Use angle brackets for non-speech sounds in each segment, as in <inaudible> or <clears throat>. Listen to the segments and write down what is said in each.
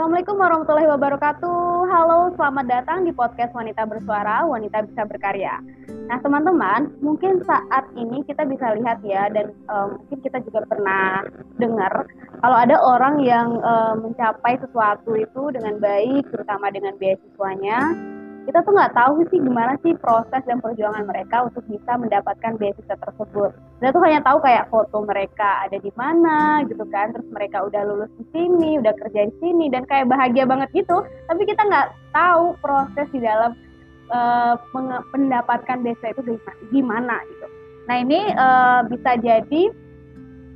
Assalamualaikum warahmatullahi wabarakatuh. Halo, selamat datang di podcast Wanita Bersuara, Wanita Bisa Berkarya. Nah, teman-teman, mungkin saat ini kita bisa lihat ya, dan uh, mungkin kita juga pernah dengar kalau ada orang yang uh, mencapai sesuatu itu dengan baik, terutama dengan beasiswanya, kita tuh nggak tahu sih gimana sih proses dan perjuangan mereka untuk bisa mendapatkan beasiswa tersebut. Kita tuh hanya tahu kayak foto mereka ada di mana gitu kan, terus mereka udah lulus di sini, udah kerja di sini dan kayak bahagia banget gitu. Tapi kita nggak tahu proses di dalam uh, mendapatkan beasiswa itu gimana gitu. Nah ini uh, bisa jadi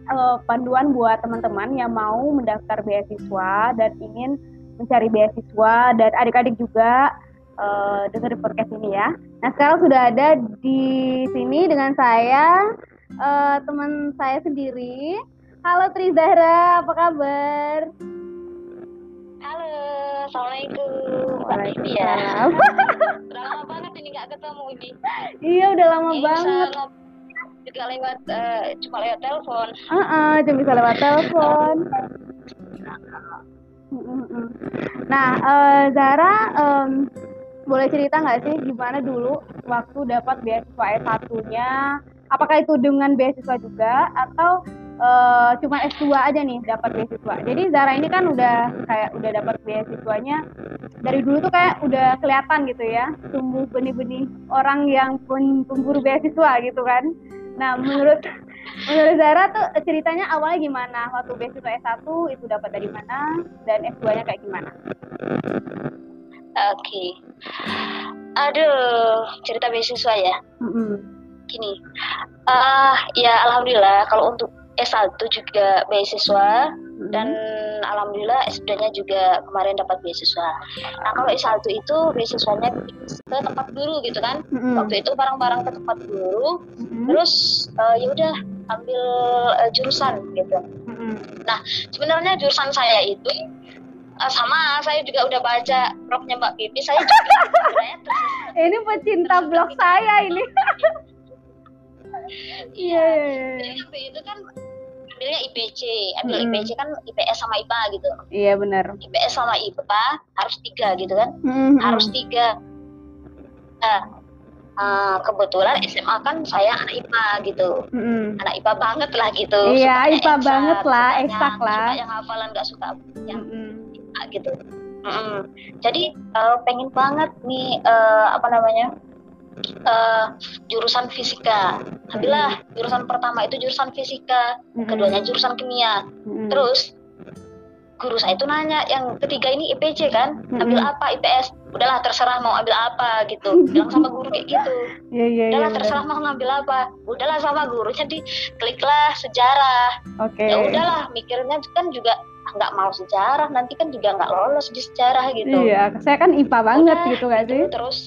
uh, panduan buat teman-teman yang mau mendaftar beasiswa dan ingin mencari beasiswa dan adik-adik juga uh, dengerin podcast ini ya. Nah sekarang sudah ada di sini dengan saya uh, teman saya sendiri. Halo Tri Zahra, apa kabar? Halo, assalamualaikum. Waalaikumsalam. udah lama <laughs> banget ini nggak ketemu ini. Iya udah lama ya, banget. Juga lewat uh, cuma lewat telepon. Uh -uh, cuma bisa lewat telepon. <laughs> Nah, uh, Zara, um, boleh cerita nggak sih gimana dulu waktu dapat beasiswa S1-nya? Apakah itu dengan beasiswa juga atau uh, cuma S2 aja nih dapat beasiswa? Jadi Zara ini kan udah kayak udah dapat beasiswanya dari dulu tuh kayak udah kelihatan gitu ya, tumbuh benih-benih orang yang pun pemburu beasiswa gitu kan. Nah, menurut menurut Zara tuh ceritanya awalnya gimana? Waktu beasiswa S1 itu dapat dari mana dan S2-nya kayak gimana? Oke. Okay. Aduh, cerita beasiswa ya. Mm-hmm. Gini, uh, ya alhamdulillah kalau untuk S1 juga beasiswa mm-hmm. dan alhamdulillah S2-nya juga kemarin dapat beasiswa. Nah, kalau S1 itu beasiswanya ke tempat guru gitu kan. Mm-hmm. Waktu itu barang-barang ke tempat guru, mm-hmm. terus uh, ya udah ambil uh, jurusan gitu. Mm-hmm. Nah, sebenarnya jurusan saya itu uh, sama saya juga udah baca blognya Mbak Pipi saya juga ini pecinta blog saya ini. Iya yeah. yeah. itu kan ambilnya IPC ambil hmm. IPC kan IPS sama IPA gitu. Iya benar. IPS sama IPA harus tiga gitu kan? Hmm. harus tiga. Nah uh, kebetulan SMA kan saya anak IPA gitu. Hmm. anak IPA banget lah gitu. Iya IPA banget lah eksak lah. suka yang hafalan nggak suka. Yang hmm gitu. Mm-hmm. Jadi uh, pengen banget nih uh, apa namanya uh, jurusan fisika. Ambillah jurusan pertama itu jurusan fisika, mm-hmm. keduanya jurusan kimia. Mm-hmm. Terus guru saya itu nanya yang ketiga ini IPC kan, ambil mm-hmm. apa IPS? Udahlah terserah mau ambil apa gitu. Bilang sama guru kayak gitu. <laughs> Yeah, yeah, Udahlah yeah, terserah mau ngambil apa. Udahlah sama guru <laughs> jadi kliklah sejarah. Okay. Ya udahlah mikirnya kan juga nggak mau sejarah nanti kan juga nggak lolos di sejarah gitu. Iya saya kan IPA banget udah, gitu gak sih? terus.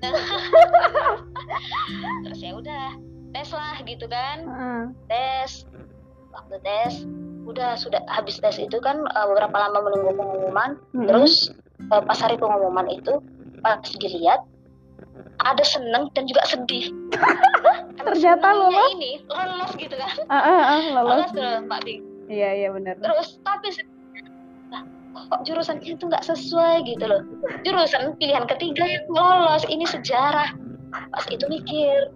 <laughs> Terus ya udah tes lah gitu kan. Uh. tes waktu tes udah sudah habis tes itu kan uh, beberapa lama menunggu pengumuman. Hmm. terus uh, pas hari pengumuman itu pas dilihat ada seneng dan juga sedih. <laughs> Ternyata lolos? ini lolos gitu kan. Uh, uh, uh, lolos, lolos tuh Mbak Bing Iya iya benar. Terus tapi nah, kok jurusannya itu nggak sesuai gitu loh. Jurusan pilihan ketiga yang lolos ini sejarah. Pas itu mikir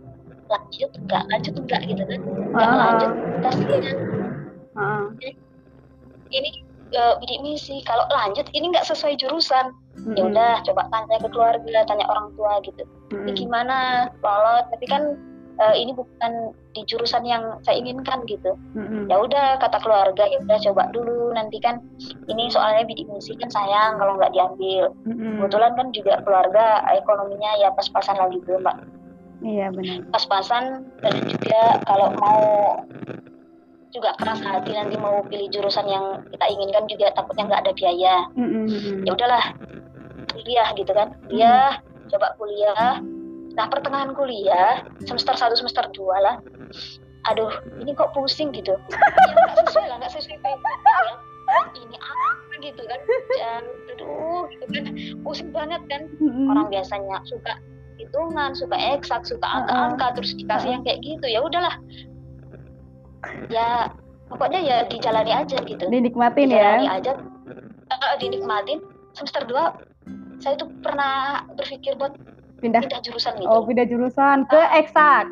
lanjut enggak lanjut enggak gitu kan enggak uh. lanjut kasihan uh. ini uh, bidik misi kalau lanjut ini nggak sesuai jurusan mm-hmm. ya udah coba tanya ke keluarga tanya orang tua gitu mm-hmm. ini gimana lolos tapi kan uh, ini bukan di jurusan yang saya inginkan gitu mm-hmm. ya udah kata keluarga ya udah coba dulu nanti kan ini soalnya bidik misi kan sayang kalau nggak diambil mm-hmm. kebetulan kan juga keluarga ekonominya ya pas-pasan lagi tuh mbak iya benar pas-pasan dan juga kalau mau juga keras hati nanti mau pilih jurusan yang kita inginkan juga takutnya nggak ada biaya mm-hmm. ya udahlah kuliah gitu kan kuliah mm-hmm. coba kuliah Nah pertengahan kuliah semester 1 semester 2 lah. Aduh ini kok pusing gitu. <laughs> Ya nggak sesuai lah nggak sesuai ya, ini apa gitu kan? Dan aduh gitu kan. Pusing banget kan. Orang biasanya suka hitungan suka eksak suka angka-angka terus dikasih yang kayak gitu. Ya udahlah. Ya pokoknya ya dijalani aja gitu. Dinikmatin ya. Dijalani aja. Kalau dinikmatin. Semester 2 saya tuh pernah berpikir buat pindah pindah jurusan gitu oh pindah jurusan ke Ah. eksak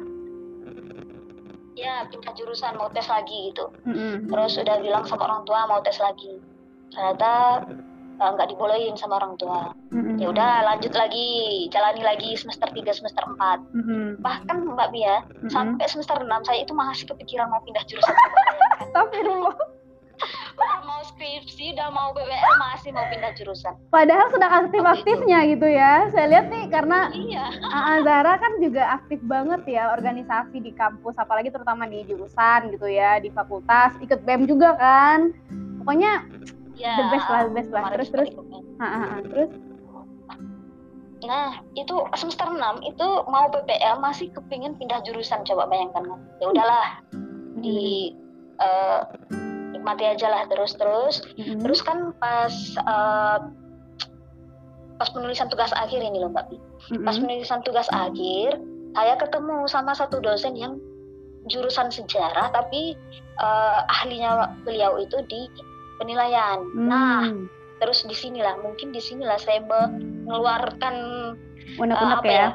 ya pindah jurusan mau tes lagi gitu Mm-mm. terus udah bilang sama orang tua mau tes lagi ternyata eh, nggak dibolehin sama orang tua Mm-mm. ya udah lanjut lagi jalani lagi semester 3 semester 4 Mm-mm. bahkan mbak Bia Mm-mm. sampai semester 6 saya itu masih kepikiran mau pindah jurusan <laughs> Astagfirullah. Udah mau skripsi udah mau BBL masih mau pindah jurusan Padahal sedang aktif-aktifnya gitu ya. Saya lihat nih karena iya Zara kan juga aktif banget ya organisasi di kampus, apalagi terutama di jurusan gitu ya, di fakultas, ikut BEM juga kan. Pokoknya ya the best lah, the best lah. Terus terus. ikut. Ha, ha, ha. Terus nah itu semester 6 itu mau BBL masih kepingin pindah jurusan coba bayangkan kan ya udahlah di eh, nikmati aja lah terus terus Mm-mm. terus kan pas eh, pas penulisan tugas akhir ini loh mbak Pi. Mm-mm. pas penulisan tugas akhir saya ketemu sama satu dosen yang jurusan sejarah tapi eh, ahlinya beliau itu di penilaian nah Hmm. terus di sinilah mungkin di sinilah saya mengeluarkan unek-unek apa ya, ya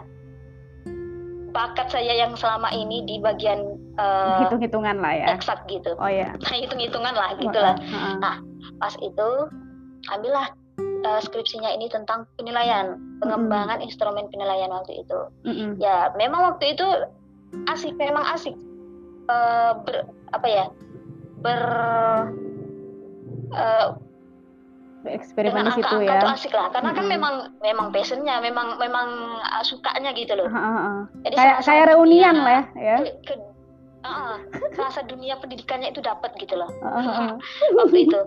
bakat saya yang selama ini di bagian eh, hitung-hitungan lah ya. eksak gitu Oh ya. nah hitung-hitungan lah gitu lah Ha, ha. Nah, pas itu ambillah eh, skripsinya ini tentang penilaian pengembangan instrumen penilaian waktu itu Mm-mm. ya memang waktu itu asik memang asik Eh, ber apa ya ber eh, Eksperimen di situ ya. tuh asik lah karena kan Mm-mm. memang memang passionnya memang memang uh, sukanya gitu loh Ha, ha, ha. jadi Kayak kayak reunian dunia- lah ya. ya. ke, ke, ah, rasa dunia pendidikannya itu dapat gitu loh. Ha, <laughs> ha. waktu itu.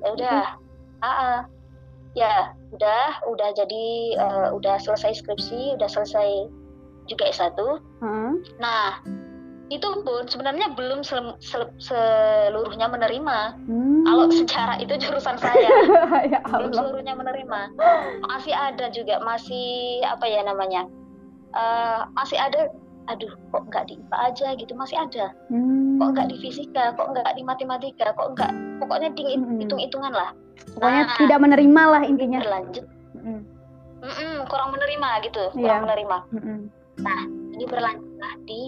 Ya udah. Ah, ah. ya udah udah jadi eh, udah selesai skripsi udah selesai juga S1 Ha. nah itu pun sebenarnya belum sel- sel- seluruhnya menerima. Hmm. kalau sejarah itu jurusan saya. <laughs> Ya belum seluruhnya menerima. Masih ada juga masih apa ya namanya Eh, masih ada aduh kok nggak di IPA aja gitu masih ada Hmm. kok nggak di fisika kok nggak di matematika kok nggak pokoknya di Mm-mm. hitung-hitungan lah Pokoknya Nah. tidak menerima lah intinya. berlanjut Mm-mm. Mm-mm, kurang menerima gitu Iya. kurang menerima Mm-mm. ini berlanjutlah di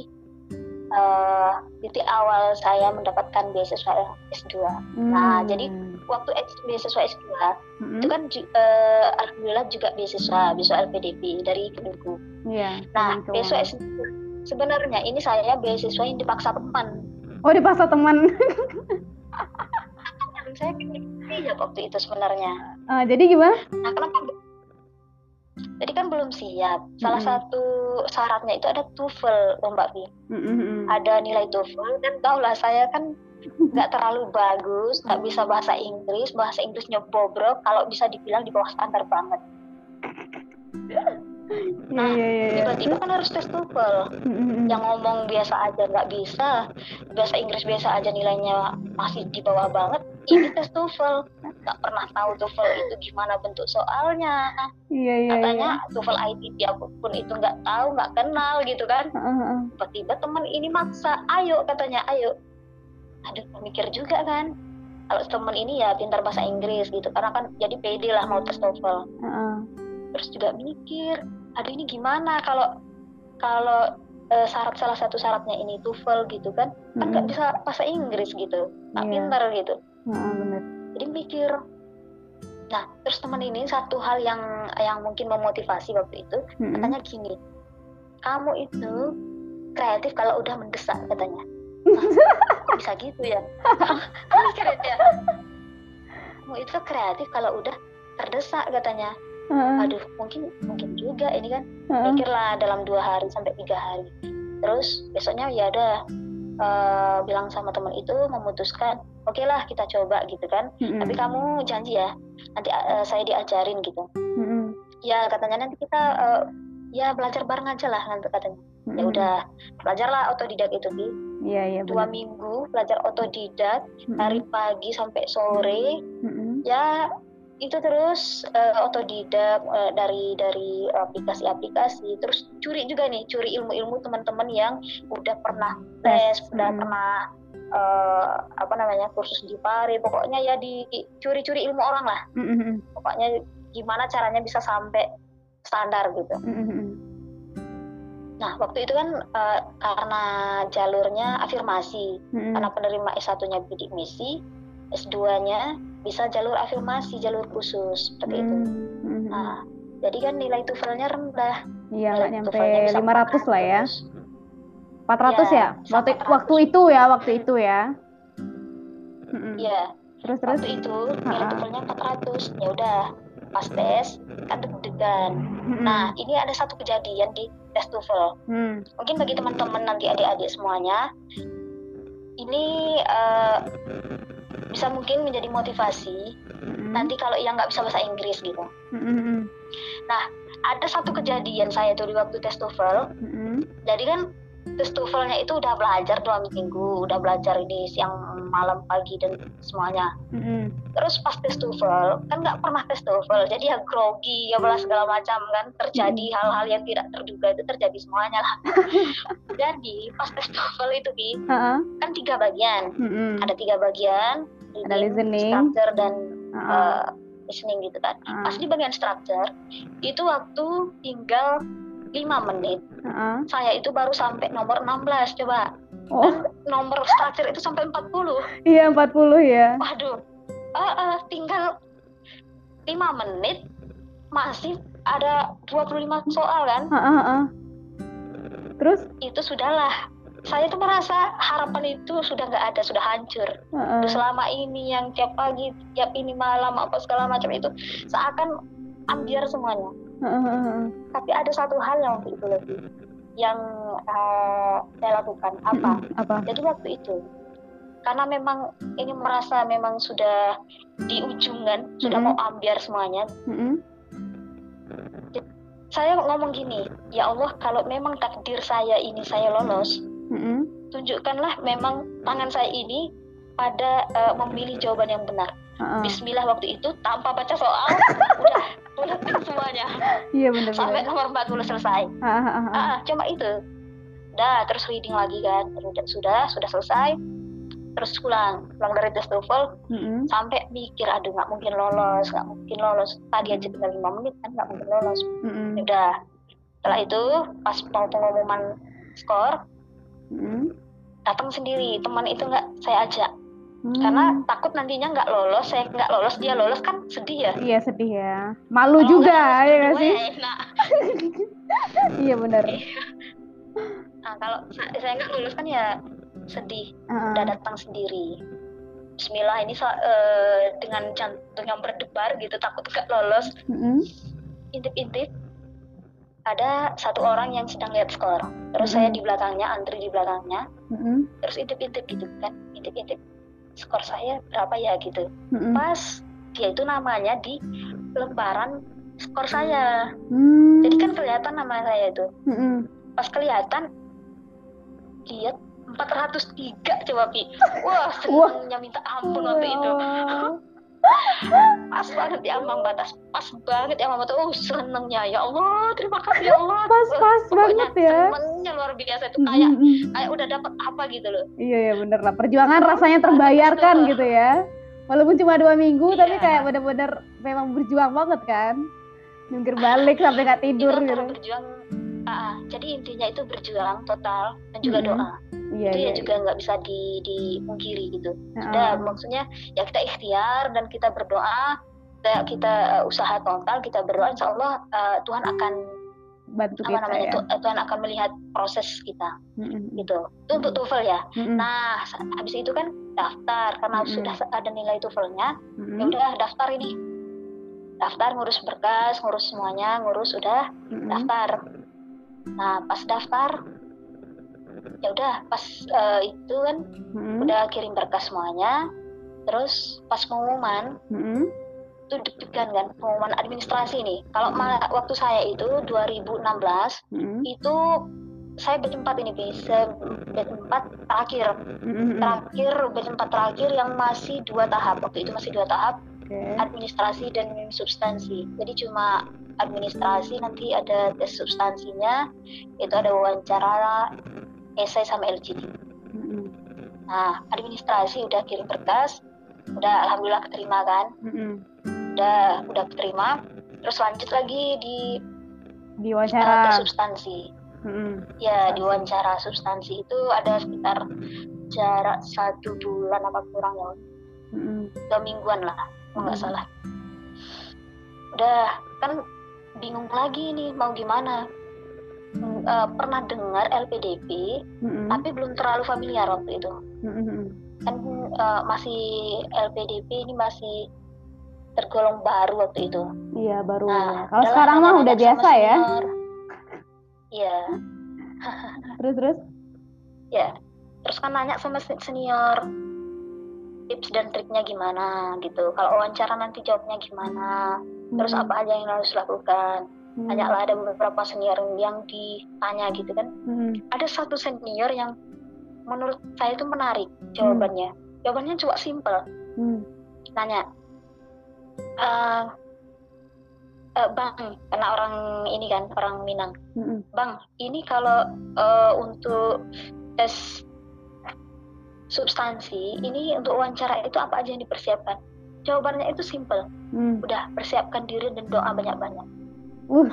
titik awal saya mendapatkan beasiswa S2 Nah, Hmm. jadi waktu X- beasiswa S2 Mm-mm. itu kan ju- eh, alhamdulillah juga beasiswa beasiswa LPDP dari Kemenku Iya. nah beasiswa cowok. S2 sebenarnya ini saya beasiswa yang dipaksa teman Oh dipaksa teman. Saya siap waktu itu sebenarnya Ah, jadi gimana? nah kenapa jadi kan belum siap salah Mm-mm. satu syaratnya itu ada TOEFL loh Mbak Bi Mm-mm. ada nilai TOEFL dan tau lah saya kan nggak terlalu bagus nggak bisa bahasa Inggris bahasa Inggrisnya bobrok kalau bisa dibilang di bawah standar banget Iya iya iya. iya. tiba-tiba kan harus tes TOEFL yang ngomong biasa aja nggak bisa bahasa Inggris biasa aja nilainya masih di bawah banget ini <laughs> tes TOEFL nggak pernah tahu TOEFL itu gimana bentuk soalnya Iya iya. katanya TOEFL ITP aku pun itu nggak tahu nggak kenal gitu kan iya. Tiba-tiba teman ini maksa ayo katanya ayo aduh mikir juga kan kalau teman ini ya pintar bahasa Inggris gitu karena kan jadi pede lah mau tes TOEFL ah. terus juga mikir aduh ini gimana? Kalau kalau eh, syarat salah satu syaratnya ini TOEFL gitu kan kan nggak bisa bahasa Inggris gitu nggak Iya. pintar gitu. Bener. jadi mikir. Nah terus teman ini satu hal yang yang mungkin memotivasi waktu itu Mm-mm. katanya gini kamu itu kreatif kalau udah mendesak katanya. Kok <laughs> bisa gitu ya. <laughs> Kan mikir ya kamu itu kreatif kalau udah terdesak katanya Ah, aduh mungkin mungkin juga ini kan ah, ah. mikirlah dalam dua hari sampai tiga hari terus besoknya ya udah eh, bilang sama teman itu memutuskan oke lah kita coba gitu kan Mm-mm. tapi kamu janji ya nanti eh, saya diajarin gitu Mm-mm. ya katanya nanti kita eh, ya belajar bareng aja lah nanti katanya ya Mm-mm. udah belajarlah otodidak itu Bi. Iya iya. dua bener. minggu belajar otodidak dari pagi sampai sore Mm-mm. ya itu terus uh, otodidak uh, dari dari aplikasi-aplikasi terus curi juga nih curi ilmu-ilmu teman-teman yang udah pernah tes udah hmm. pernah uh, apa namanya kursus di Pare pokoknya ya di curi-curi ilmu orang lah hmm. pokoknya gimana caranya bisa sampai standar gitu hmm. nah waktu itu kan uh, karena jalurnya afirmasi hmm. karena penerima S1-nya bidik misi S2-nya bisa jalur afirmasi, jalur khusus seperti hmm. itu. Hmm. Nah, jadi kan nilai TOEFL-nya rendah. Iya, nggak nyampe 500 lah ya. 400 ya? ya? Waktu 400. waktu itu ya, waktu itu ya. Iya. Terus terus waktu itu nilai TOEFL-nya 400. Ya udah, pas tes kan deg-degan. Hmm. Nah, ini ada satu kejadian di tes TOEFL. Hmm. Mungkin bagi teman-teman nanti adik-adik semuanya, ini uh, bisa mungkin menjadi motivasi mm-hmm. nanti kalau yang nggak bisa bahasa Inggris gitu. Mm-hmm. Nah ada satu kejadian saya tuh di waktu tes TOEFL. Mm-hmm. Jadi kan tes TOEFL-nya itu udah belajar dua minggu, udah belajar ini siang malam pagi dan semuanya. Mm-hmm. Terus pas tes TOEFL kan nggak pernah tes TOEFL, jadi ya grogi, ya belas segala macam kan terjadi mm-hmm. hal-hal yang tidak terduga itu terjadi semuanya lah. <laughs> jadi pas tes TOEFL itu Bi, uh-huh. kan tiga bagian, mm-hmm. ada tiga bagian ada listening, structure dan uh-uh. uh, listening gitu kan. Uh-uh. Pas di bagian structure itu waktu tinggal 5 menit. Uh-uh. Saya itu baru sampai nomor 16 coba. Oh. Dan nomor structure itu sampai 40. Iya, 40 ya. Waduh. Uh, uh, tinggal 5 menit masih ada 25 soal kan? Uh, uh, Terus itu sudahlah saya tuh merasa harapan itu sudah nggak ada, sudah hancur. Uh-uh. Selama ini yang tiap pagi, tiap ini malam apa segala macam itu seakan ambiar semuanya. Tapi ada satu hal yang waktu itu lebih yang uh, saya lakukan apa? apa? Jadi waktu itu karena memang ini merasa memang sudah di ujung kan, sudah mau ambiar semuanya. Saya ngomong gini, ya Allah kalau memang takdir saya ini saya lolos, mm-hmm. tunjukkanlah memang tangan saya ini pada uh, memilih jawaban yang benar. Uh-uh. Bismillah waktu itu tanpa baca soal <laughs> udah buletin semuanya. Iya benar Sampai nomor 40 selesai. Uh-huh. Uh, cuma itu. Udah terus reading lagi kan. Sudah sudah sudah selesai. Terus pulang, pulang dari tes TOEFL mm-hmm. sampai mikir aduh nggak mungkin lolos, nggak mungkin lolos. Tadi aja tinggal lima menit kan nggak mungkin lolos. Mm-hmm. Udah. Setelah itu pas mau pengumuman skor, hmm. datang sendiri teman itu nggak saya ajak hmm. karena takut nantinya nggak lolos saya nggak lolos dia lolos kan sedih ya? Iya sedih ya. Malu Kalau juga ya nggak <laughs> sih? iya benar. Nah kalau saya nggak lulus kan ya sedih uh. udah datang sendiri. Bismillah ini uh, dengan jantung yang berdebar gitu takut nggak lolos. Mm -hmm. intip-intip. Ada satu orang yang sedang lihat skor. Terus mm -hmm. saya di belakangnya antri di belakangnya. Mm -hmm. terus intip-intip gitu kan intip-intip skor saya berapa ya gitu. Mm -hmm. pas dia itu namanya di lembaran skor saya. Mm -hmm. jadi kan kelihatan nama saya itu. Mm -hmm. pas kelihatan lihat 403 coba Pi. <laughs> Wah senangnya minta ampun waktu itu pas banget ya ambang batas pas banget ya mama tuh oh senengnya. Ya Allah terima kasih ya Allah. Pas pas banget ya. senengnya luar biasa. Itu kayak kayak udah dapat apa gitu loh. Iya ya bener lah. Perjuangan rasanya terbayarkan gitu ya. Walaupun cuma dua minggu iya. tapi kayak bener-bener memang berjuang banget kan. Jungkir balik sampai nggak tidur itu gitu. berjuang uh, jadi intinya itu berjuang total dan juga mm -hmm. doa iya, itu ya iya, juga iya. nggak bisa di dipungkiri gitu sudah maksudnya ya kita ikhtiar dan kita berdoa kita, kita uh, usaha total kita berdoa insya Allah uh, Tuhan akan bantu apa kita namanya ya. Tuh, Tuhan akan melihat proses kita mm-hmm. gitu itu untuk TOEFL ya mm-hmm. nah habis itu kan daftar karena mm-hmm. sudah ada nilai TOEFL-nya mm-hmm. ya udah daftar ini daftar ngurus berkas ngurus semuanya ngurus udah mm-hmm. daftar nah pas daftar ya udah pas uh, itu kan hmm. udah kirim berkas semuanya terus pas pengumuman hmm. itu deg-degan kan pengumuman administrasi nih kalau malah waktu saya itu 2016 hmm. itu saya batch 4 ini bisa batch 4 terakhir hmm. terakhir batch 4 terakhir yang masih dua tahap waktu itu masih dua tahap Oke. administrasi dan substansi. Jadi cuma administrasi nanti ada tes substansinya, itu ada wawancara, esai sama LGD. Nah, administrasi udah kirim berkas, udah alhamdulillah keterima kan, udah udah keterima, terus lanjut lagi di Di uh, tes wawancara. substansi. Mm-mm. Ya, di wawancara substansi itu ada sekitar jarak satu bulan apa kurang ya, Mm-mm. dua mingguan lah, nggak Hmm. salah. Udah kan bingung lagi nih mau gimana. Eh, pernah dengar LPDP, Mm-mm. tapi belum terlalu familiar waktu itu. Mm-mm. Kan eh, masih LPDP ini masih tergolong baru waktu itu. Iya baru. Nah, Kalau sekarang mah tanya-tanya udah biasa ya. Iya, Terus terus. ya. Terus kan nanya sama se- senior tips dan triknya gimana gitu. Kalau wawancara nanti jawabnya gimana, terus Mm. apa aja yang harus lakukan. Mm. Tanyalah ada beberapa senior yang ditanya gitu kan. Mm. Ada satu senior yang menurut saya itu menarik jawabannya. Jawabannya cuma simple. Mm. Nanya, "Eh, eh, bang, karena orang ini kan orang Minang. Mm-mm. Bang, ini kalau eh, untuk tes substansi, ini untuk wawancara itu apa aja yang dipersiapkan? Jawabannya itu simple. Mm. Udah, persiapkan diri dan doa banyak-banyak. Uh,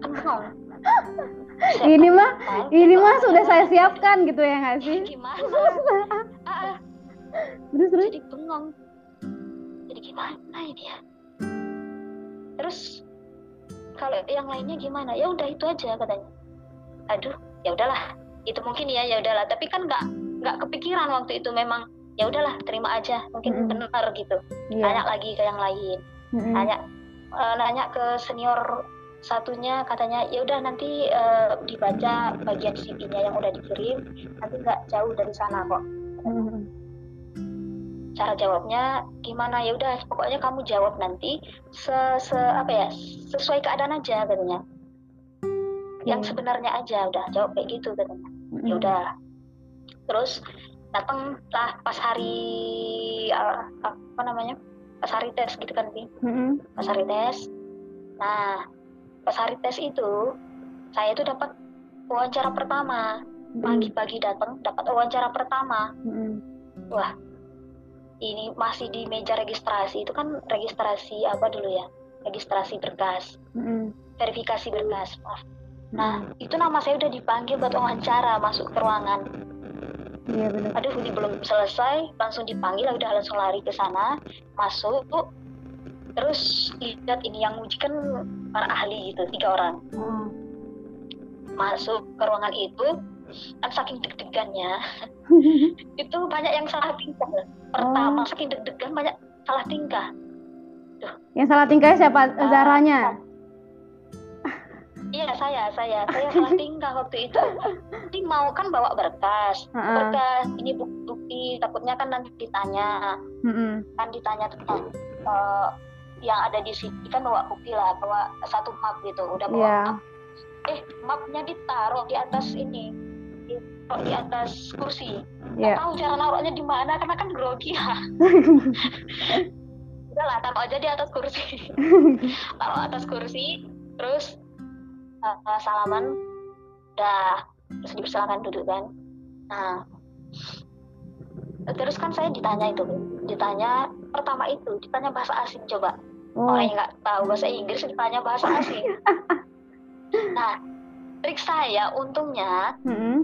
Kan bengong. <laughs> ini mah ini mah sudah saya siapkan gitu ya nggak sih? <laughs> Gimana? <laughs> Ah, ah, Terus terus. jadi bengong. Jadi gimana ini ya? Terus kalau yang lainnya gimana? Ya udah itu aja katanya. Aduh, ya udahlah. Itu mungkin ya ya udahlah. Tapi kan nggak nggak kepikiran waktu itu memang ya udahlah terima aja. Mungkin Mm-mm. benar gitu. Iya. Tanya lagi ke yang lain. Mm-mm. Nanya eh, nanya ke senior satunya katanya ya udah nanti eh, dibaca bagian CV-nya yang udah dikirim nanti nggak jauh dari sana kok Mm-mm. cara jawabnya gimana ya udah pokoknya kamu jawab nanti se, se apa ya sesuai keadaan aja katanya yang Oke. sebenarnya aja udah jawab kayak gitu katanya ya udah terus datang lah pas hari uh, apa namanya pas hari tes gitu kan Bi. Mm-mm. pas hari tes nah pas hari tes itu saya itu dapat wawancara pertama pagi-pagi datang dapat wawancara pertama Mm-mm. wah ini masih di meja registrasi itu kan registrasi apa dulu ya registrasi berkas Mm-mm. verifikasi berkas maaf. Nah itu nama saya udah dipanggil buat wawancara masuk ke ruangan Iya benar. aduh ini belum selesai. Langsung dipanggil udah langsung lari ke sana. Masuk. Terus lihat ini yang uji kan para ahli gitu tiga orang. Oh. masuk ke ruangan itu kan saking deg-degannya. <laughs> Itu banyak yang salah tingkah. Pertama saking deg-degan banyak salah tingkah. Yang salah tingkah siapa? Ah, Zaranya. Iya saya saya. Saya <laughs> salah tingkah waktu itu. Ini mau kan bawa berkas. Berkas ini bukti. Takutnya kan nanti ditanya. Kan ditanya tentang eh, yang ada di sini. Kan bawa bukti lah bawa satu map gitu. Udah bawa Iya. map. Eh mapnya ditaruh di atas ini. Ditaruh di atas kursi. Nggak Iya. tahu cara naruhnya di mana karena kan grogi ya. <laughs> Udah lah taruh aja di atas kursi. <laughs> Taruh atas kursi terus eh, salaman. Udah terus dipersilakan duduk kan? Nah. Terus kan saya ditanya itu ditanya pertama itu ditanya bahasa asing coba. Oh. orang yang nggak tahu bahasa Inggris ditanya bahasa asing. <laughs> Nah trik saya untungnya Mm-mm.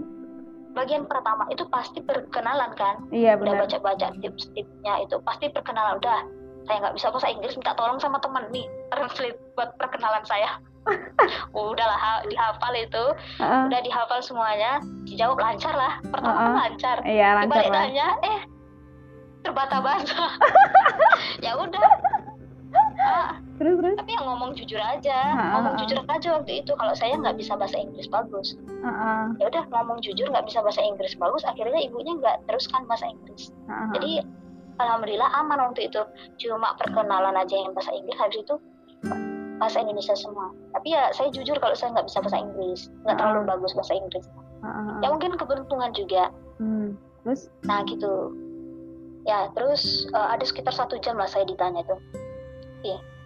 bagian pertama itu pasti perkenalan kan? Iya udah benar. baca-baca tips-tipsnya itu pasti perkenalan udah saya nggak bisa bahasa Inggris minta tolong sama teman nih translate buat perkenalan saya <laughs> udahlah ha- dihafal itu Heeh. udah dihafal semuanya dijawab lancar lah pertama Uh-uh. kan lancar Iya lancar dibalik lah. tanya eh terbata-bata <laughs> ya udah Ah, Terus terus. tapi yang ngomong jujur aja Ha, ngomong ha, ha. jujur aja waktu itu kalau saya nggak bisa bahasa Inggris bagus Heeh. ya udah ngomong jujur nggak bisa bahasa Inggris bagus akhirnya ibunya nggak teruskan bahasa Inggris Heeh. jadi alhamdulillah aman waktu itu cuma perkenalan aja yang bahasa Inggris habis itu bahasa Indonesia semua tapi ya saya jujur kalau saya nggak bisa bahasa Inggris nggak Ah. terlalu bagus bahasa Inggris Heeh. ya mungkin keberuntungan juga Hmm. Terus? nah gitu ya terus uh, ada sekitar satu jam lah saya ditanya itu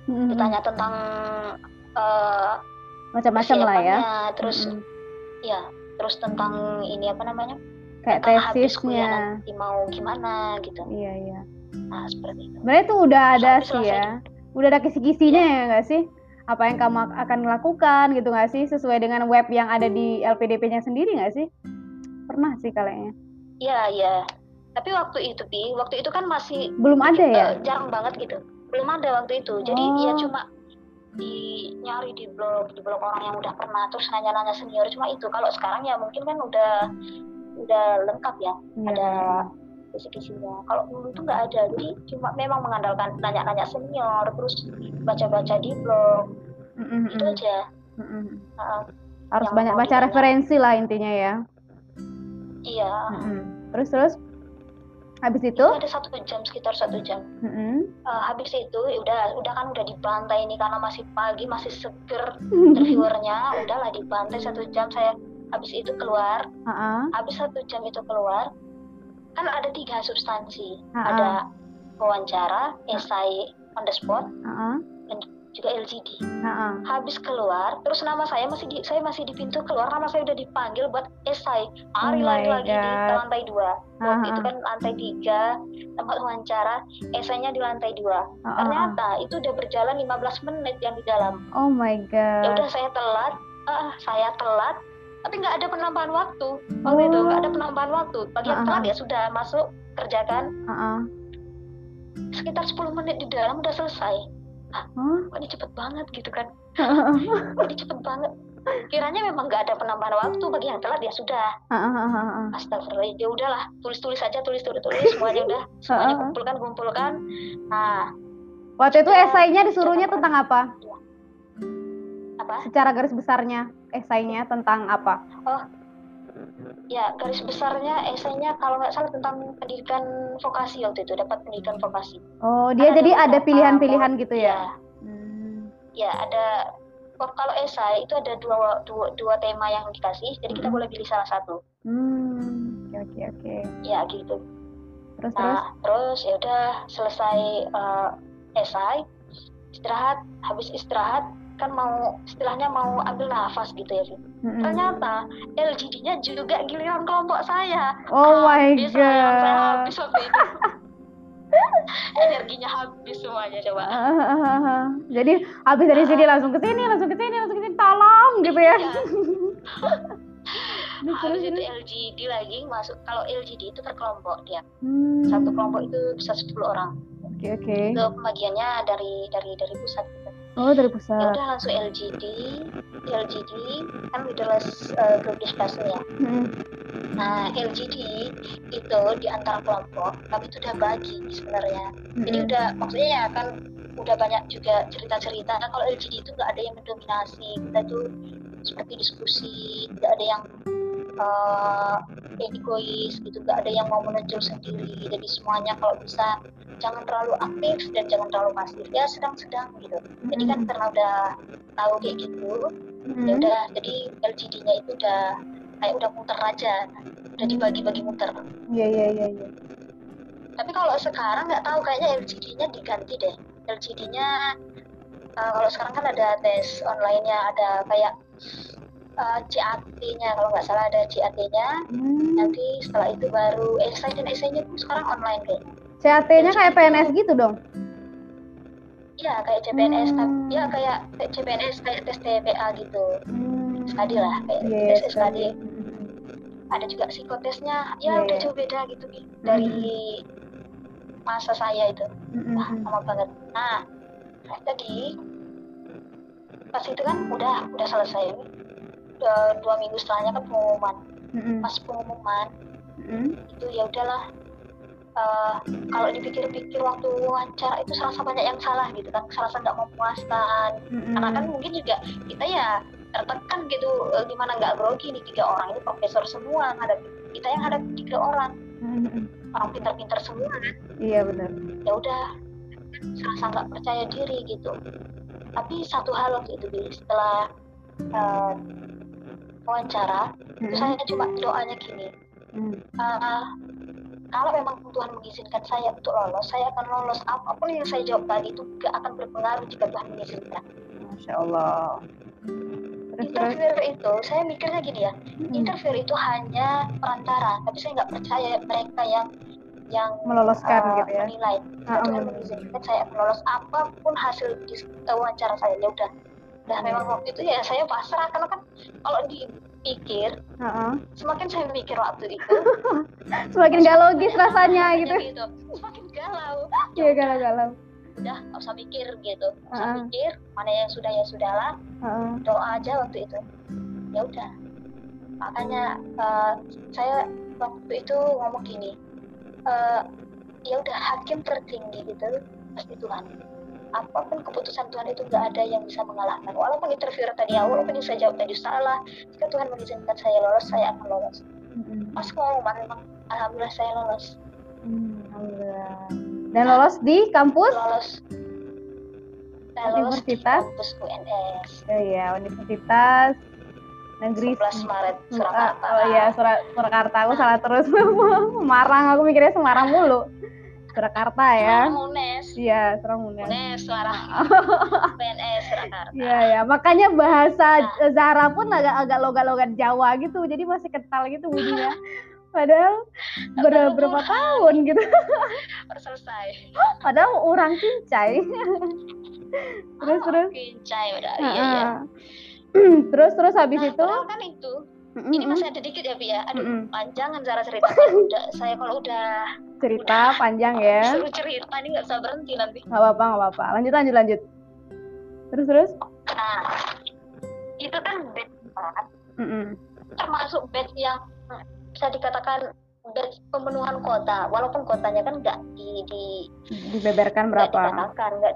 Mm-mm. ditanya tentang uh, macam-macam lah ya terus Mm-mm. ya terus tentang ini apa namanya kayak tentang habis tesisnya nanti mau gimana gitu iya iya nah seperti itu Sebenarnya itu udah ada sih ya. Udah ada kisi-kisinya ya nggak sih? Apa yang kamu akan lakukan gitu nggak sih? Sesuai dengan web yang ada di LPDP-nya sendiri nggak sih? Pernah sih kayaknya. Iya, iya. Tapi waktu itu, Pi, waktu itu kan masih Belum ada ya? eh, jarang banget gitu. Belum ada waktu itu. Jadi Oh. ya cuma di nyari di blog, di blog orang yang udah pernah terus nanya-nanya senior cuma itu. Kalau sekarang ya mungkin kan udah udah lengkap ya, Iya. ada kisi-kisinya. Kalau dulu tuh nggak ada. Jadi cuma memang mengandalkan nanya-nanya senior, terus baca-baca di blog, Mm-mm, itu aja. mm-mm. Heeh. Harus banyak baca ditanya. referensi lah intinya ya. Iya. Mm-mm. Terus terus habis itu? Itu ada satu jam sekitar satu jam. Mm-mm. Eh, habis itu ya udah udah kan udah dibantai ini karena masih pagi masih seger <laughs> interviewernya udahlah dibantai satu jam saya habis itu keluar Ha-ha, habis satu jam itu keluar kan ada tiga substansi. Ha-ha, ada wawancara esai on the spot ha-ha, juga LGD ha-ha. habis keluar terus nama saya masih di saya masih di pintu keluar nama saya udah dipanggil buat esai mari Oh lagi lagi di lantai dua. Waktu Ha-ha, itu kan lantai tiga tempat wawancara esainya di lantai dua. Ha-ha. ternyata itu udah berjalan 15 menit yang di dalam. Oh my ya god. udah saya telat. Ah saya telat tapi nggak ada penambahan waktu. Waktu itu nggak ada penambahan waktu. Bagian Ah, ah, telat ah. ya sudah masuk kerjakan. Ha-ha. sekitar 10 menit di dalam udah selesai. Hah? kok ini cepet banget gitu kan? Kok ini cepet banget? Kiranya memang nggak ada penambahan waktu. Bagi yang telat ya sudah. Astagfirullah. Ya udahlah tulis tulis saja tulis tulis tulis semuanya udah <laughs> semuanya Ah, ah. kumpulkan kumpulkan. Nah. Waktu itu Ya, esainya disuruhnya tentang apa? Apa Secara garis besarnya esainya tentang apa? ya garis besarnya esainya kalau nggak salah tentang pendidikan vokasi waktu itu dapat pendidikan vokasi Oh, dia Kan jadi ada pilihan-pilihan gitu ya ya? Hmm. ya ada oh, kalau esai itu ada dua, dua dua tema yang dikasih jadi kita Mhm. boleh pilih salah satu Hmm. Oke oke oke. ya gitu Terus terus. nah terus ya udah selesai eh, esai istirahat habis istirahat kan mau istilahnya mau ambil nafas gitu ya. Mm-mm. ternyata LGD-nya juga giliran kelompok saya Oh my habis sayang, saya god. habis waktu itu <laughs> energinya habis semuanya coba <laughs> Jadi habis dari sini langsung ke sini, langsung ke sini, langsung ke sini, tolong gitu ya. <laughs> Terus, habis itu. LGD lagi masuk kalau LGD itu per kelompok dia Hmm. satu kelompok itu bisa 10 orang Oke oke. itu pembagiannya dari dari dari pusat Oh dari ya pusat. udah langsung LGD LGD kan leaderless uh, group discussion ya Hmm. nah LGD itu di antara kelompok kami itu udah bagi sebenarnya jadi Mm-mm. udah maksudnya ya kan udah banyak juga cerita-cerita nah, kalau LGD itu nggak ada yang mendominasi kita tuh seperti diskusi nggak ada yang uh, egois gitu nggak ada yang mau menonjol sendiri jadi semuanya kalau bisa jangan terlalu aktif dan jangan terlalu pasif ya sedang-sedang gitu jadi kan Mm-mm. karena udah tahu kayak gitu Mm-mm. ya udah jadi LGD-nya itu udah kayak udah muter aja udah Hmm. dibagi-bagi muter Iya iya iya. iya. tapi kalau sekarang nggak tahu kayaknya LGD-nya diganti deh LGD-nya uh, kalau sekarang kan ada tes online-nya ada kayak uh, CAT-nya kalau nggak salah ada CAT-nya Hmm. nanti setelah itu baru esai dan esainya pun sekarang online kayak CAT-nya kayak PNS gitu dong. Iya kayak CPNS Hmm. tapi ya kayak kayak CPNS kayak tes TPA gitu Hmm. Lah kayak Iya, tes sekali. ada juga psikotesnya ya udah iya. jauh beda gitu Ki, dari masa saya itu Mm-mm. Wah, lama banget. Nah, tadi pas itu kan udah udah selesai. Dua minggu setelahnya kan pengumuman. Mm-mm. Pas pengumuman Mm-mm. itu ya udahlah. eh, kalau dipikir-pikir waktu wawancara itu serasa banyak yang salah gitu kan, serasa nggak memuaskan. Mm-mm. Karena kan mungkin juga kita ya tertekan gitu, eh, gimana nggak grogi nih tiga orang itu profesor semua ngadep kita yang hadap tiga orang Mm-mm. orang pintar-pintar semua kan. Iya benar. ya udah serasa nggak percaya diri gitu tapi satu hal waktu itu setelah eh, wawancara Mm-mm. saya cuma doanya gini. Mm. "Eh, kalau memang Tuhan mengizinkan saya untuk lolos saya akan lolos. Apa pun yang saya jawab tadi itu gak akan berpengaruh jika Tuhan mengizinkan. Masya Allah. Terus. itu saya mikirnya gini ya hmm. interviewer itu hanya perantara tapi saya nggak percaya mereka yang yang meloloskan uh, gitu ya? menilai. Uh, Tuhan mengizinkan saya lolos. Apa pun hasil wawancara saya ya udah Nah memang waktu itu ya saya pasrah karena kan kalau dipikir uh-uh. semakin saya mikir waktu itu <laughs> semakin gak logis rasanya gitu. gitu. Semakin galau. Iya galau-galau. Udah gak usah mikir gitu. Gak usah uh-uh. mikir mana yang sudah ya sudahlah. Uh-uh. Doa aja waktu itu. Ya udah. Makanya uh, saya waktu itu ngomong gini. Uh, ya udah hakim tertinggi gitu pasti Tuhan apa pun keputusan Tuhan itu nggak ada yang bisa mengalahkan. Walaupun interviewer tadi ya walaupun yang saya jawab tadi salah jika Tuhan mengizinkan saya lolos saya akan lolos. Hmm. pas mau memang alhamdulillah saya lolos. Hmm, alhamdulillah. Dan lolos di kampus? Lolos. Saya lolos universitas? di kampus UNS oh iya universitas negeri 11 Maret Surakarta. oh iya Surakarta. Aku salah terus. <laughs> Semarang aku mikirnya Semarang mulu Surakarta ya. Munes. Iya, Serang Munes. Munes, suara <laughs> PNS Surakarta. Iya, ya. Makanya bahasa nah. Zara pun agak-agak logat-logat Jawa gitu. Jadi masih kental gitu bunyinya. <laughs> Padahal ber berapa tahun gitu. <laughs> Baru selesai. Padahal orang kincai. terus oh, terus. Kincai udah. Iya, iya. <clears throat> terus terus habis nah, itu kan itu Mm-hmm. Ini masih ada dikit ya, Bi ya. Aduh, mm-hmm. panjangan cara cerita. udah, saya kalau udah cerita panjang ya. Suruh cerita ini nggak bisa berhenti nanti. Nggak apa-apa, nggak apa-apa. Lanjut, lanjut, lanjut. Terus, terus. Nah, itu kan batch mm-hmm. termasuk batch yang bisa dikatakan batch pemenuhan kota. Walaupun kotanya kan nggak di, di dibeberkan berapa? Nggak dikatakan, nggak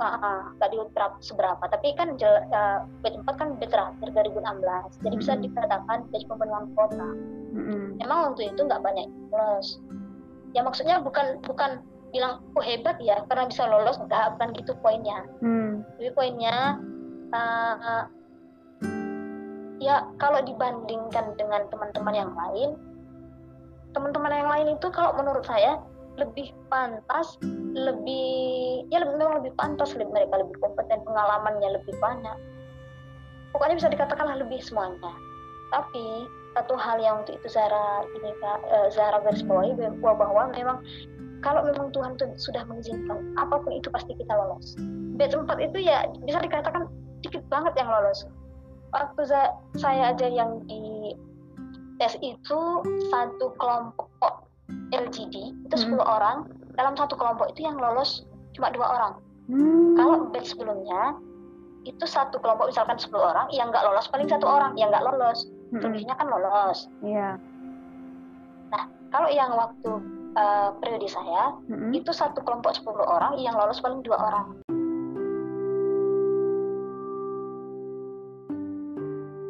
nggak uh, diungkap seberapa tapi kan uh, batch 4 kan batch terakhir 2016 jadi bisa dikatakan batch pemenuhan kota mm-hmm. emang waktu itu nggak banyak lolos ya maksudnya bukan bukan bilang oh hebat ya karena bisa lolos. Nggak bukan gitu poinnya. Mm. tapi poinnya uh, uh, ya kalau dibandingkan dengan teman-teman yang lain teman-teman yang lain itu kalau menurut saya lebih pantas lebih ya lebih, memang lebih pantas lebih mereka lebih kompeten pengalamannya lebih banyak. Pokoknya bisa dikatakan lebih semuanya. Tapi satu hal yang untuk itu Zara ini uh, Zara garis bawahi bahwa memang kalau memang Tuhan tuh sudah mengizinkan apa pun itu pasti kita lolos. Batch 4 itu ya bisa dikatakan dikit banget yang lolos. Waktu saya aja yang di tes itu satu kelompok LGD itu 10 hmm. orang dalam satu kelompok itu yang lolos cuma dua orang. Hmm. kalau batch sebelumnya itu satu kelompok misalkan 10 orang yang nggak lolos paling satu orang yang nggak lolos hmm. selebihnya kan lolos iya yeah. nah kalau yang waktu uh, periode saya hmm. itu satu kelompok 10 orang yang lolos paling dua orang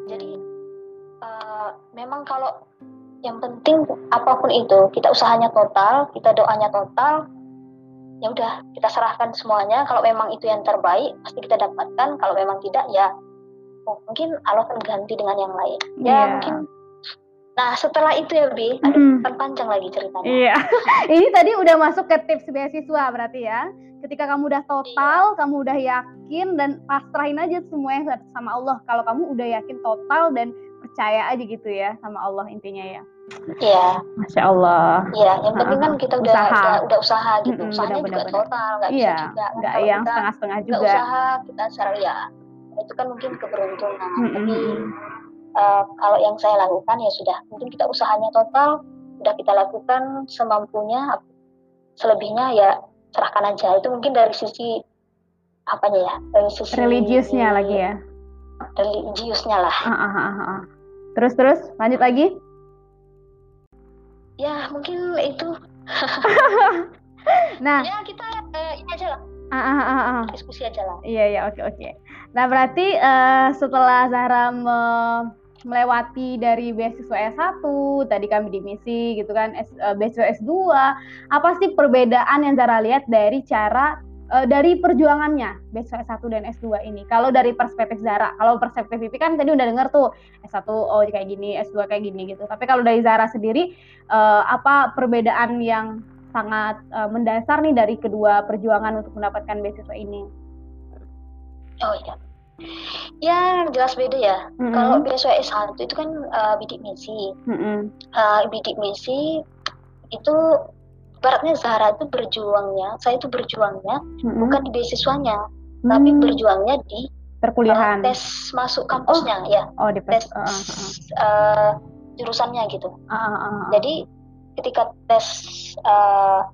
jadi uh, memang kalau yang penting apa pun itu kita usahanya total kita doanya total ya udah kita serahkan semuanya kalau memang itu yang terbaik pasti kita dapatkan kalau memang tidak ya mungkin Allah akan ganti dengan yang lain ya yeah. mungkin nah setelah itu ya Bi ada mm. panjang lagi ceritanya iya <laughs> ini tadi udah masuk ke tips beasiswa berarti ya ketika kamu udah total, iya. kamu udah yakin dan pasrahin aja semuanya sama Allah. Kalau kamu udah yakin total dan percaya aja gitu ya sama Allah intinya ya. Iya. Masya Allah. Iya, yang penting kan kita udah usaha, udah, udah usaha gitu. Mm-hmm, Usahanya bener, juga bener. total, nggak iya, bisa juga. Nggak yang setengah-setengah juga. Nggak usaha kita secara ya itu kan mungkin keberuntungan. Mm-hmm. Tapi uh, kalau yang saya lakukan ya sudah, mungkin kita usahanya total, udah kita lakukan semampunya. Selebihnya ya serahkan aja. Itu mungkin dari sisi apanya ya? Dari sisi religiusnya lagi ya religiusnya lah. Uh, uh, uh, uh. Terus terus lanjut lagi? Ya mungkin itu. <laughs> nah. Ya kita uh, ini aja lah. Uh, uh, uh, uh. Diskusi aja lah. Iya iya oke okay, oke. Okay. Nah berarti uh, setelah Zahra me melewati dari beasiswa S1, tadi kami di misi gitu kan, S, uh, beasiswa S2, apa sih perbedaan yang Zara lihat dari cara uh, dari perjuangannya beasiswa S1 dan S2 ini. Kalau dari perspektif Zara, kalau perspektif Vivi kan tadi udah denger tuh S1 oh kayak gini, S2 kayak gini gitu. Tapi kalau dari Zara sendiri uh, apa perbedaan yang sangat uh, mendasar nih dari kedua perjuangan untuk mendapatkan beasiswa ini? Oh iya. Ya jelas beda ya. Mm-hmm. Kalau beasiswa S1 itu kan uh, bidik misi. Mm-hmm. Uh, bidik misi itu baratnya Zahra itu berjuangnya, saya itu berjuangnya mm-hmm. bukan di beasiswanya, mm-hmm. tapi berjuangnya di perkuliahan. Uh, tes masuk kampusnya oh. ya. Oh, di tes uh, uh, uh. jurusannya gitu. Uh, uh, uh, uh. Jadi ketika tes uh,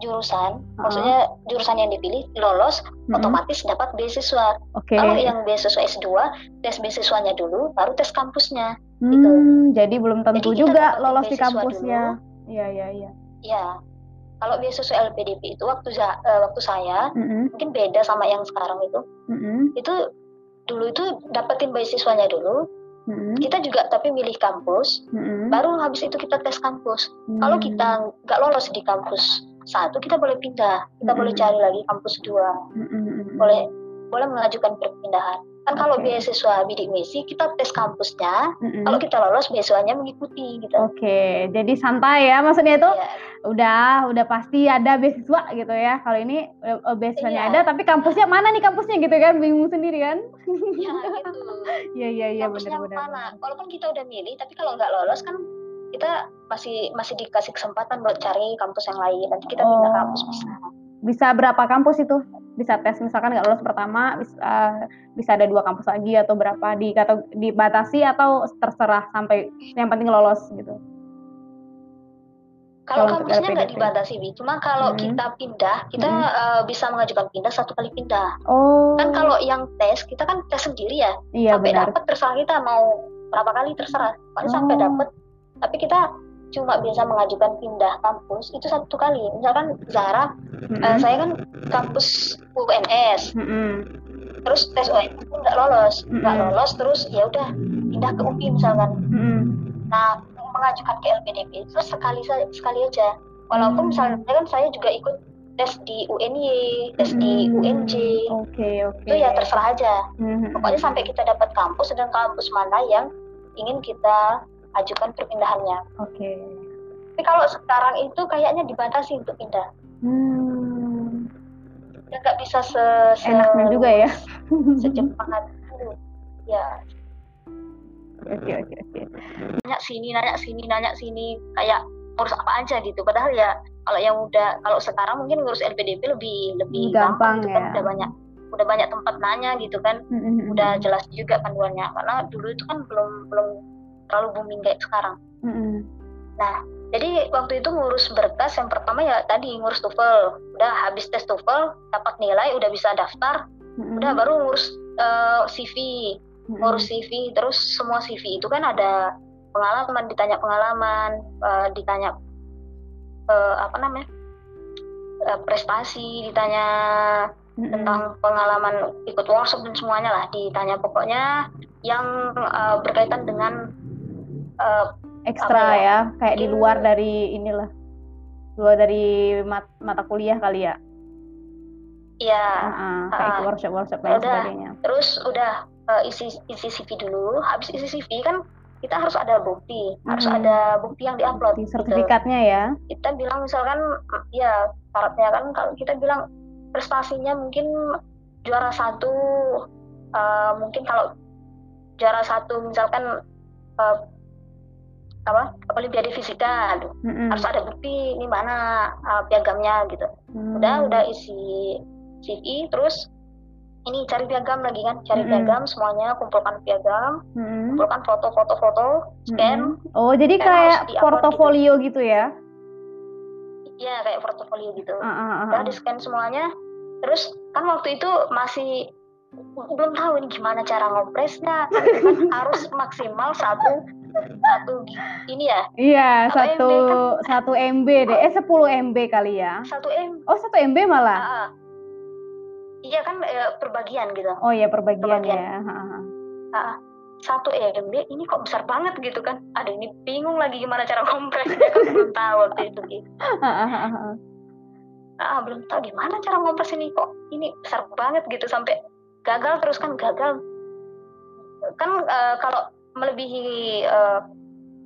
jurusan, uh-huh. maksudnya jurusan yang dipilih lolos, uh-huh. otomatis dapat beasiswa. Okay. Kalau yang beasiswa S2, tes beasiswanya dulu, baru tes kampusnya. Hmm, gitu. Jadi belum tentu jadi juga lolos di kampusnya. Iya, iya, iya. Iya. Kalau beasiswa LPDP itu waktu uh, waktu saya uh-huh. mungkin beda sama yang sekarang itu. Uh-huh. Itu dulu itu dapetin beasiswanya dulu, hmm. kita juga tapi milih kampus hmm. baru habis itu kita tes kampus hmm. kalau kita nggak lolos di kampus satu kita boleh pindah kita hmm. boleh cari lagi kampus dua hmm. boleh boleh mengajukan perpindahan kan okay. kalau beasiswa bidik misi kita tes kampusnya mm-hmm. kalau kita lolos beasiswanya mengikuti gitu oke okay. jadi santai ya maksudnya itu yeah. udah udah pasti ada beasiswa gitu ya kalau ini uh, beasiswanya yeah. ada tapi kampusnya mana nih kampusnya gitu kan bingung sendiri kan iya <laughs> gitu iya iya iya benar-benar mana walaupun kita udah milih tapi kalau nggak lolos kan kita masih masih dikasih kesempatan buat cari kampus yang lain nanti kita oh. pindah kampus bisa bisa berapa kampus itu bisa tes misalkan nggak lulus pertama bisa bisa ada dua kampus lagi atau berapa di atau dibatasi atau terserah sampai yang penting lolos gitu. Kalau kampusnya nggak dibatasi bi. Cuma kalau hmm. kita pindah kita hmm. uh, bisa mengajukan pindah satu kali pindah. Oh. Kan kalau yang tes kita kan tes sendiri ya. Iya, sampai dapat terserah kita mau berapa kali terserah. Pokoknya oh. sampai dapat tapi kita cuma bisa mengajukan pindah kampus itu satu kali misalkan Zara mm-hmm. uh, saya kan kampus UNS mm-hmm. terus tes UNS pun nggak lolos nggak mm-hmm. lolos terus ya udah pindah ke UPI misalkan mm-hmm. nah mengajukan ke LPDP itu sekali sekali aja walaupun misalnya kan saya juga ikut tes di UNY, tes mm-hmm. di UNJ, okay, okay. itu ya terserah aja. Mm-hmm. Pokoknya sampai kita dapat kampus dan kampus mana yang ingin kita ajukan perpindahannya. Oke. Okay. Tapi kalau sekarang itu kayaknya dibatasi untuk pindah. Hmm. Ya nggak bisa se, se enaknya juga ya. secepat itu. Ya. Oke oke oke. Nanya sini, nanya sini, nanya sini, kayak ngurus apa aja gitu. Padahal ya kalau yang udah kalau sekarang mungkin ngurus LPDP lebih lebih gampang, gampang gitu kan udah banyak udah banyak tempat nanya gitu kan mm-hmm. udah jelas juga panduannya karena dulu itu kan belum belum terlalu booming kayak sekarang. Mm-hmm. Nah, jadi waktu itu ngurus berkas yang pertama ya tadi ngurus TOEFL. Udah habis tes TOEFL, dapat nilai, udah bisa daftar. Mm-hmm. Udah baru ngurus uh, eh, CV, mm-hmm. ngurus CV, terus semua CV itu kan ada pengalaman, ditanya pengalaman, uh, ditanya uh, apa namanya uh, prestasi, ditanya mm-hmm. tentang pengalaman ikut workshop dan semuanya lah, ditanya pokoknya yang uh, berkaitan dengan uh, ekstra ya? ya kayak di luar dari inilah luar dari mat mata kuliah kali ya Iya, uh, kayak uh, workshop workshop dan sebagainya. Terus udah uh, isi isi CV dulu. Habis isi CV kan kita harus ada bukti, hmm. harus ada bukti yang diupload. Di gitu. sertifikatnya gitu. ya. Kita bilang misalkan ya syaratnya kan kalau kita bilang prestasinya mungkin juara satu, uh, mungkin kalau juara satu misalkan uh, apa olimpiade fisika mm-hmm. harus ada bukti ini mana uh, piagamnya gitu mm. udah udah isi CV terus ini cari piagam lagi kan cari mm-hmm. piagam semuanya kumpulkan piagam mm-hmm. kumpulkan foto-foto foto scan mm-hmm. oh jadi kayak portofolio gitu. gitu ya Iya kayak portofolio gitu uh, uh, uh, udah di scan semuanya terus kan waktu itu masih belum tahu ini gimana cara ngopresnya kan <laughs> harus maksimal satu satu. Ini ya? Iya satu MB kan? satu MB deh. Eh sepuluh MB kali ya. Satu M. Oh satu MB malah? Uh, iya kan eh, perbagian gitu. Oh iya perbagian, perbagian. ya uh, satu MB ini kok besar banget gitu kan? Ada ini bingung lagi gimana cara kompresnya <laughs> kan belum tahu waktu itu. Gitu ah belum tahu gimana cara ngompres ini kok. Ini besar banget gitu sampai gagal terus kan gagal. Kan uh, kalau melebihi uh,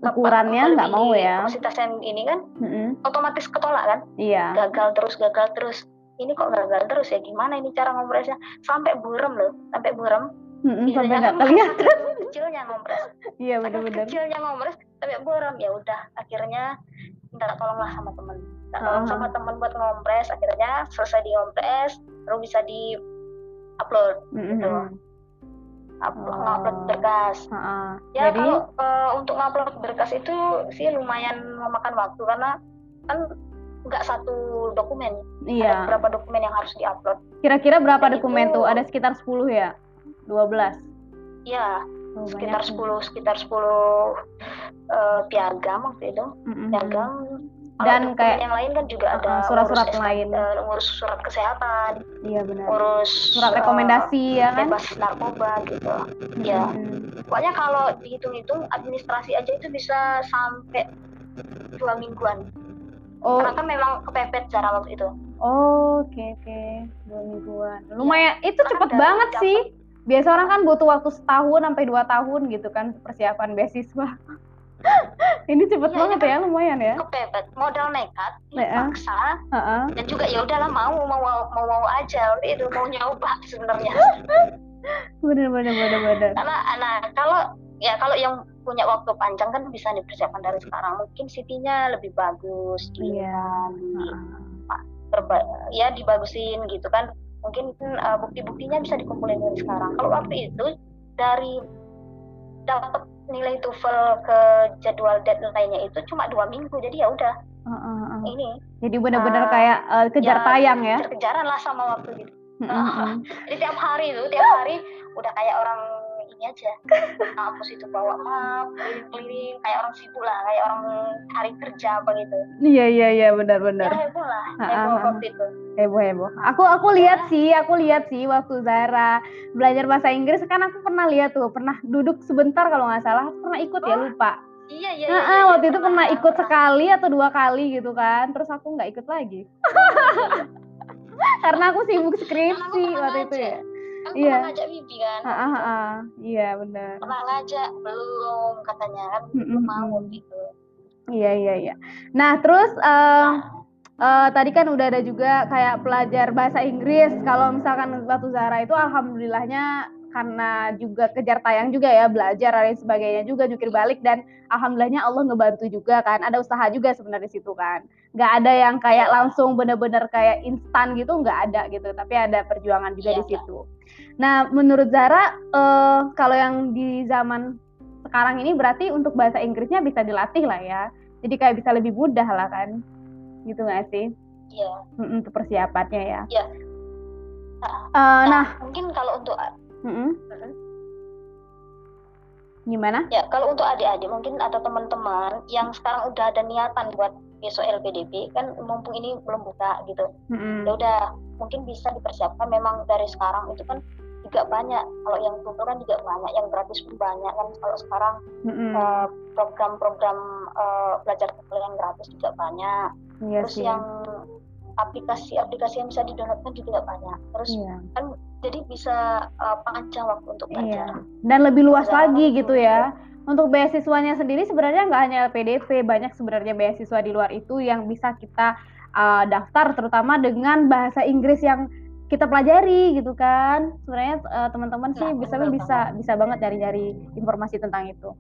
ukurannya nggak mau ya. kapasitas yang ini kan mm-hmm. otomatis ketolak kan? Iya. Gagal terus gagal terus. Ini kok gagal terus ya? Gimana ini cara ngompresnya? Sampai buram loh sampai buram. Mm-hmm, sampai nggak kelihatan. <laughs> kecilnya ngompres. Iya benar-benar kecilnya ngompres sampai buram. Ya udah akhirnya minta tolonglah sama temen. Minta tolong uh-huh. sama temen buat ngompres. Akhirnya selesai di ngompres baru bisa di upload mm-hmm. gitu upload, oh. upload berkas uh-uh. ya Jadi... kalau uh, untuk upload berkas itu sih lumayan memakan waktu karena kan nggak satu dokumen iya. ada beberapa dokumen yang harus diupload kira-kira berapa Dan dokumen itu, tuh ada sekitar 10 ya 12 Iya, oh, sekitar sepuluh sekitar sepuluh uh, piagam waktu itu mm-hmm. piagam dan kayak yang lain kan juga ada surat-surat lain. Uh, ngurus surat kesehatan iya benar. ngurus surat rekomendasi uh, ya kan? bebas narkoba gitu. Mm-hmm. ya. Pokoknya kalau dihitung-hitung administrasi aja itu bisa sampai dua mingguan. Oh. karena kan memang kepepet cara waktu itu. Oh oke okay, oke. Okay. dua mingguan. Lumayan ya, itu cepet banget sih. biasa orang kan butuh waktu setahun sampai dua tahun gitu kan persiapan beasiswa ini cepet ya, banget ya, ya lumayan ya. Kepepet modal nekat dipaksa uh -uh. dan juga ya udahlah mau mau mau mau, aja itu mau nyoba <laughs> sebenarnya. Bener bener bener bener. Karena nah kalau ya kalau yang punya waktu panjang kan bisa dipersiapkan dari sekarang. Mungkin city-nya lebih bagus gitu yeah. kan ya dibagusin gitu kan. Mungkin uh, bukti-buktinya bisa dikumpulin dari sekarang. Kalau waktu itu dari dapat nilai TOEFL ke jadwal deadline-nya itu cuma dua minggu jadi ya udah. Uh, uh, uh. ini jadi benar-benar uh, kayak uh, kejar ya, tayang ya? kejar-kejaran lah sama waktu gitu uh, uh, jadi tiap hari itu tiap hari udah kayak orang ini aja. Kampus itu bawa map keliling-keliling kayak orang sibuk lah kayak orang hari kerja apa gitu. Iya iya iya benar-benar ya heboh lah heboh waktu itu. Heboh heboh. Aku aku lihat ya. sih aku lihat sih waktu Zara belajar bahasa Inggris. Kan aku pernah lihat tuh pernah duduk sebentar kalau nggak salah. Aku pernah ikut ya, oh. ya lupa. Iya iya. Nah, iya, iya, waktu itu pernah ikut sekali atau dua kali gitu kan, terus aku nggak ikut lagi. <laughs> Karena aku sibuk skripsi waktu itu ya kan iya. pernah ngajak Bibi kan. Ah, ah, ah. iya benar. Pernah ngajak belum katanya kan belum mau gitu. Iya iya iya. Nah terus uh, uh, tadi kan udah ada juga kayak pelajar bahasa Inggris. Kalau misalkan Batu Zara itu alhamdulillahnya karena juga kejar tayang juga ya belajar dan sebagainya juga jukir balik dan alhamdulillahnya Allah ngebantu juga kan. Ada usaha juga sebenarnya di situ kan. Nggak ada yang kayak langsung bener-bener kayak instan gitu nggak ada gitu. Tapi ada perjuangan juga iya, di situ. Nah menurut Zara uh, kalau yang di zaman sekarang ini berarti untuk bahasa Inggrisnya bisa dilatih lah ya. Jadi kayak bisa lebih mudah lah kan. Gitu nggak sih? Iya. Untuk persiapannya ya. Iya. Nah, uh, nah, mungkin kalau untuk Mm-hmm. Gimana? Ya, kalau untuk adik-adik mungkin atau teman-teman yang sekarang udah ada niatan buat besok LPDP kan mumpung ini belum buka gitu. Mm-hmm. Ya udah mungkin bisa dipersiapkan memang dari sekarang itu kan juga banyak kalau yang tutor kan juga banyak yang gratis pun banyak kan kalau sekarang mm-hmm. uh, program-program uh, belajar yang gratis juga banyak yes, terus yang aplikasi-aplikasi yang bisa didownloadkan juga banyak. Terus yeah. kan jadi bisa uh, panjang waktu untuk iya. belajar. Yeah. Dan lebih luas Bisa lagi gitu ya. Untuk beasiswanya sendiri sebenarnya nggak hanya PDP, banyak sebenarnya beasiswa di luar itu yang bisa kita uh, daftar, terutama dengan bahasa Inggris yang kita pelajari gitu kan. Sebenarnya uh, teman-teman sih nah, bisa bisa bisa banget cari-cari informasi tentang itu.